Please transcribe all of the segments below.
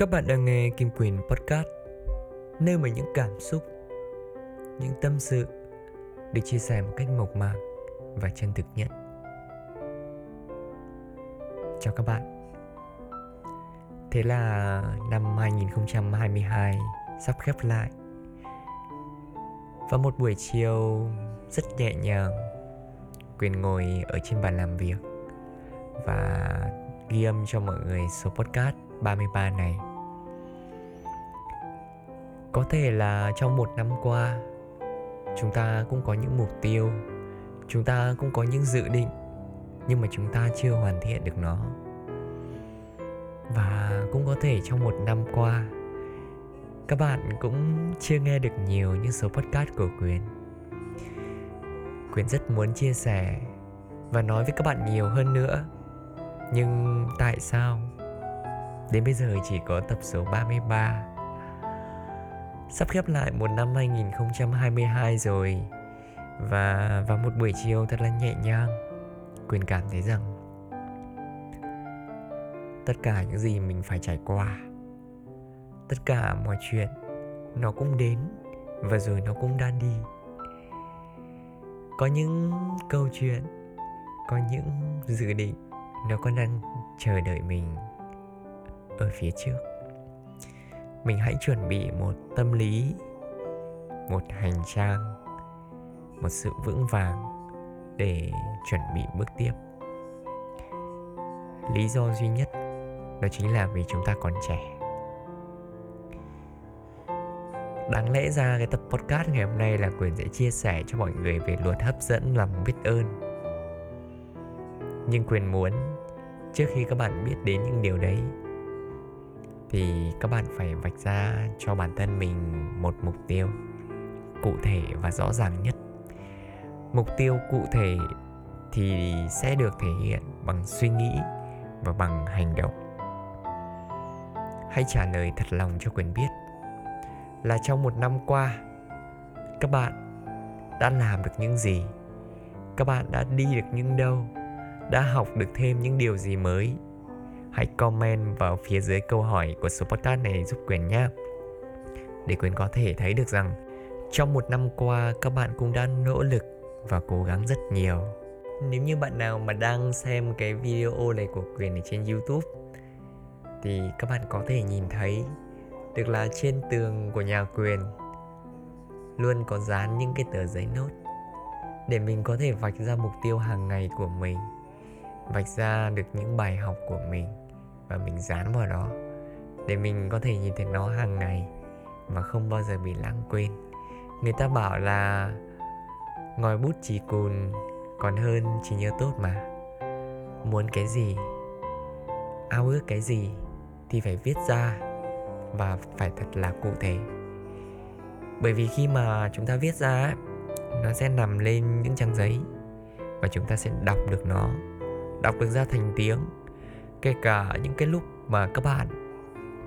Các bạn đang nghe Kim Quyền Podcast Nơi mà những cảm xúc, những tâm sự được chia sẻ một cách mộc mạc và chân thực nhất. Chào các bạn. Thế là năm 2022 sắp khép lại. Và một buổi chiều rất nhẹ nhàng Quyền ngồi ở trên bàn làm việc Và ghi âm cho mọi người số podcast 33 này có thể là trong một năm qua, chúng ta cũng có những mục tiêu, chúng ta cũng có những dự định, nhưng mà chúng ta chưa hoàn thiện được nó. Và cũng có thể trong một năm qua, các bạn cũng chưa nghe được nhiều những số podcast của quyền quyền rất muốn chia sẻ và nói với các bạn nhiều hơn nữa. Nhưng tại sao? Đến bây giờ chỉ có tập số 33 Sắp khép lại một năm 2022 rồi. Và vào một buổi chiều thật là nhẹ nhàng. Quyền cảm thấy rằng Tất cả những gì mình phải trải qua, Tất cả mọi chuyện Nó cũng đến Và rồi nó cũng đang đi. Có những câu chuyện, Có những dự định Nó còn đang chờ đợi mình Ở phía trước mình hãy chuẩn bị một tâm lý, một hành trang, một sự vững vàng để chuẩn bị bước tiếp. Lý do duy nhất đó chính là vì chúng ta còn trẻ. Đáng lẽ ra cái tập podcast ngày hôm nay là quyền sẽ chia sẻ cho mọi người về luật hấp dẫn lòng biết ơn. Nhưng quyền muốn, trước khi các bạn biết đến những điều đấy thì các bạn phải vạch ra cho bản thân mình một mục tiêu cụ thể và rõ ràng nhất. Mục tiêu cụ thể thì sẽ được thể hiện bằng suy nghĩ và bằng hành động. Hãy trả lời thật lòng cho quyền biết là trong một năm qua, các bạn đã làm được những gì? Các bạn đã đi được những đâu? Đã học được thêm những điều gì mới? Hãy comment vào phía dưới câu hỏi của số podcast này giúp Quyền nhé. Để Quyền có thể thấy được rằng, trong một năm qua, các bạn cũng đã nỗ lực và cố gắng rất nhiều. Nếu như bạn nào mà đang xem cái video này của Quyền ở trên YouTube, thì các bạn có thể nhìn thấy được là trên tường của nhà Quyền luôn có dán những cái tờ giấy nốt để mình có thể vạch ra mục tiêu hàng ngày của mình vạch ra được những bài học của mình và mình dán vào đó để mình có thể nhìn thấy nó hàng ngày mà không bao giờ bị lãng quên. Người ta bảo là ngòi bút chỉ cùn còn hơn chỉ nhớ tốt mà. Muốn cái gì, ao ước cái gì thì phải viết ra và phải thật là cụ thể. Bởi vì khi mà chúng ta viết ra nó sẽ nằm lên những trang giấy và chúng ta sẽ đọc được nó đọc được ra thành tiếng, kể cả những cái lúc mà các bạn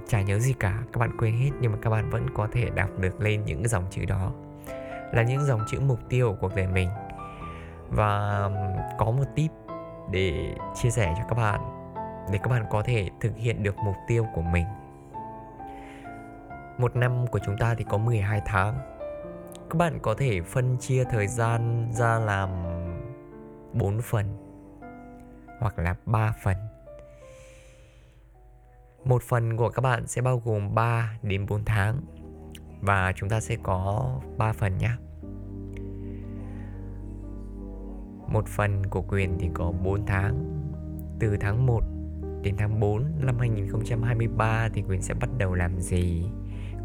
chả nhớ gì cả, các bạn quên hết nhưng mà các bạn vẫn có thể đọc được lên những cái dòng chữ đó. Là những dòng chữ mục tiêu của cuộc đời mình. Và có một tip để chia sẻ cho các bạn, để các bạn có thể thực hiện được mục tiêu của mình. Một năm của chúng ta thì có 12 tháng. Các bạn có thể phân chia thời gian ra làm 4 phần hoặc là 3 phần một phần của các bạn sẽ bao gồm 3 đến 4 tháng và chúng ta sẽ có 3 phần nhé. Một phần của quyền thì có 4 tháng từ tháng 1 đến tháng 4 năm 2023 thì Quyền sẽ bắt đầu làm gì?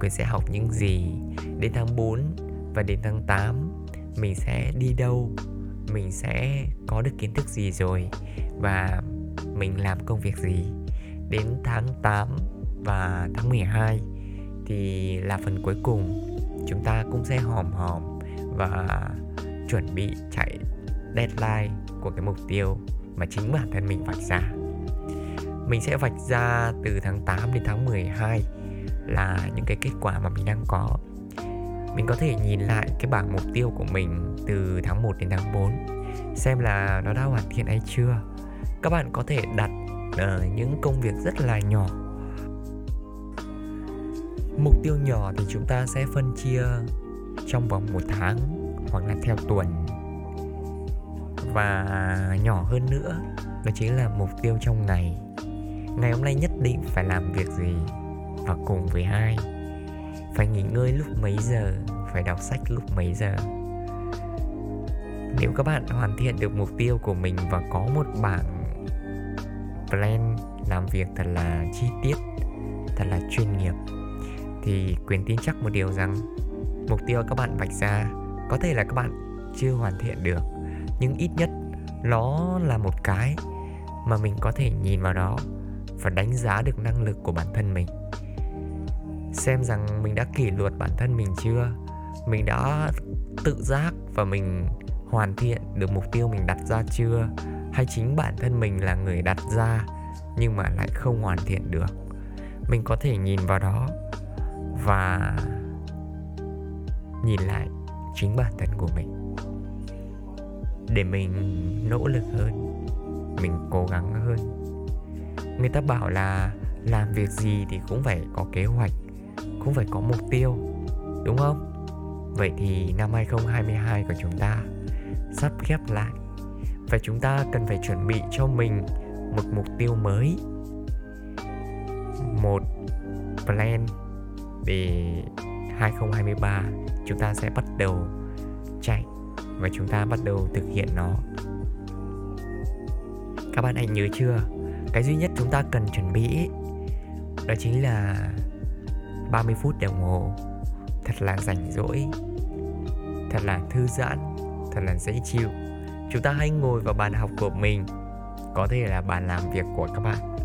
Quyền sẽ học những gì? Đến tháng 4 và đến tháng 8 mình sẽ đi đâu? Mình sẽ có được kiến thức gì rồi? Và mình làm công việc gì? đến tháng 8 và tháng 12 thì là phần cuối cùng, chúng ta cũng sẽ hòm hòm và chuẩn bị chạy deadline của cái mục tiêu mà chính bản thân mình vạch ra mình sẽ vạch ra từ tháng 8 đến tháng 12 là những cái kết quả mà mình đang có mình có thể nhìn lại cái bảng mục tiêu của mình từ tháng 1 đến tháng 4 xem là nó đã hoàn thiện hay chưa. Các bạn có thể đặt ở những công việc rất là nhỏ. Mục tiêu nhỏ thì chúng ta sẽ phân chia trong vòng một tháng hoặc là theo tuần. Và nhỏ hơn nữa, đó chính là mục tiêu trong ngày. Ngày hôm nay nhất định phải làm việc gì và cùng với ai? Phải nghỉ ngơi lúc mấy giờ? Phải đọc sách lúc mấy giờ? Nếu các bạn hoàn thiện được mục tiêu của mình và có một bảng plan làm việc thật là chi tiết, thật là chuyên nghiệp, thì quyền tin chắc một điều rằng mục tiêu các bạn vạch ra có thể là các bạn chưa hoàn thiện được, nhưng ít nhất nó là một cái mà mình có thể nhìn vào đó và đánh giá được năng lực của bản thân mình xem rằng mình đã kỷ luật bản thân mình chưa? Mình đã tự giác và mình hoàn thiện được mục tiêu mình đặt ra chưa? Hay chính bản thân mình là người đặt ra nhưng mà lại không hoàn thiện được? Mình có thể nhìn vào đó và nhìn lại chính bản thân của mình. Để mình nỗ lực hơn, mình cố gắng hơn. Người ta bảo là làm việc gì thì cũng phải có kế hoạch cũng phải có mục tiêu, đúng không? Vậy thì năm 2022 của chúng ta sắp khép lại và chúng ta cần phải chuẩn bị cho mình một mục tiêu mới, một plan để 2023 chúng ta sẽ bắt đầu chạy và chúng ta bắt đầu thực hiện nó. Các bạn hãy nhớ chưa? Cái duy nhất chúng ta cần chuẩn bị đó chính là 30 phút đồng hồ thật là rảnh rỗi. Thật là thư giãn. Thật là dễ chịu. Chúng ta hãy ngồi vào bàn học của mình. Có thể là bàn làm việc của các bạn.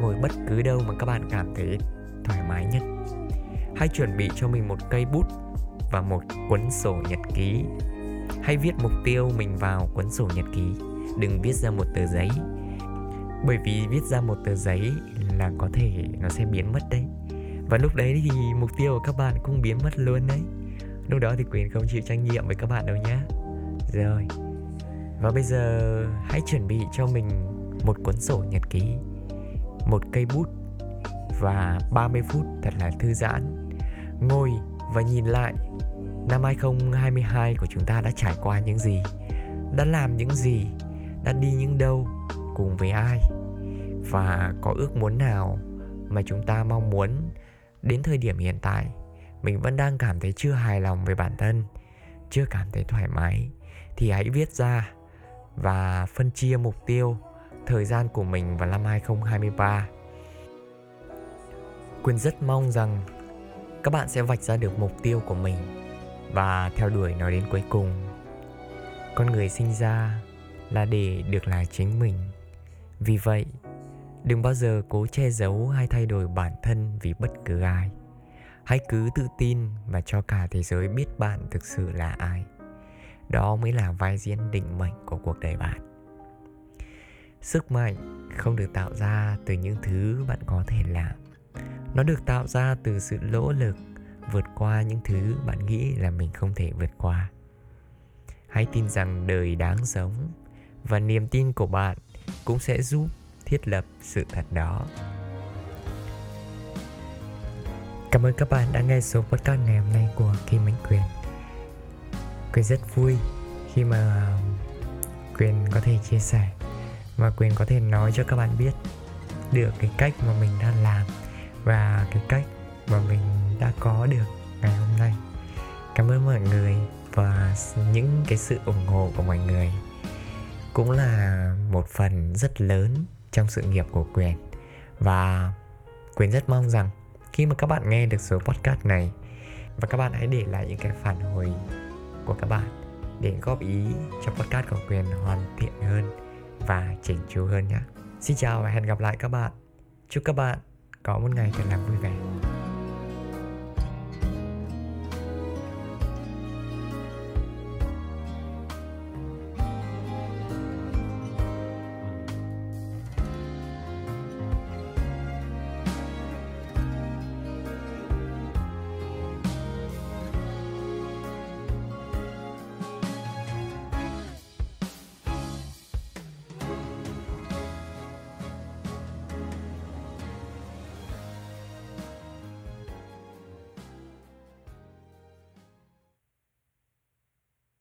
Ngồi bất cứ đâu mà các bạn cảm thấy thoải mái nhất. Hãy chuẩn bị cho mình một cây bút và một cuốn sổ nhật ký. Hãy viết mục tiêu mình vào cuốn sổ nhật ký. Đừng viết ra một tờ giấy. Bởi vì viết ra một tờ giấy là có thể nó sẽ biến mất đấy và lúc đấy thì mục tiêu của các bạn cũng biến mất luôn đấy. Lúc đó thì quyền không chịu trách nhiệm với các bạn đâu nhé rồi. Và bây giờ hãy chuẩn bị cho mình một cuốn sổ nhật ký, một cây bút và 30 phút thật là thư giãn. Ngồi và nhìn lại, năm 2022 của chúng ta đã trải qua những gì, đã làm những gì, đã đi những đâu cùng với ai. Và có ước muốn nào mà chúng ta mong muốn đến thời điểm hiện tại mình vẫn đang cảm thấy chưa hài lòng về bản thân chưa cảm thấy thoải mái thì hãy viết ra và phân chia mục tiêu thời gian của mình vào năm 2023. Quyên rất mong rằng các bạn sẽ vạch ra được mục tiêu của mình và theo đuổi nó đến cuối cùng. Con người sinh ra là để được là chính mình. Vì vậy, đừng bao giờ cố che giấu hay thay đổi bản thân vì bất cứ ai. Hãy cứ tự tin và cho cả thế giới biết bạn thực sự là ai. Đó mới là vai diễn định mệnh của cuộc đời bạn. Sức mạnh không được tạo ra từ những thứ bạn có thể làm. Nó được tạo ra từ sự nỗ lực vượt qua những thứ bạn nghĩ là mình không thể vượt qua. Hãy tin rằng đời đáng sống và niềm tin của bạn cũng sẽ giúp thiết lập sự thật đó. Cảm ơn các bạn đã nghe số podcast ngày hôm nay của Kim Minh Quyền. Quyền rất vui khi mà Quyền có thể chia sẻ và Quyền có thể nói cho các bạn biết được cái cách mà mình đang làm và cái cách mà mình đã có được ngày hôm nay. Cảm ơn mọi người và những cái sự ủng hộ của mọi người cũng là một phần rất lớn trong sự nghiệp của Quyền và Quyền rất mong rằng khi mà các bạn nghe được số podcast này, và các bạn hãy để lại những cái phản hồi của các bạn để góp ý cho podcast của quyền hoàn thiện hơn và chỉnh chu hơn nhé. Xin chào và hẹn gặp lại các bạn. Chúc các bạn có một ngày thật là vui vẻ.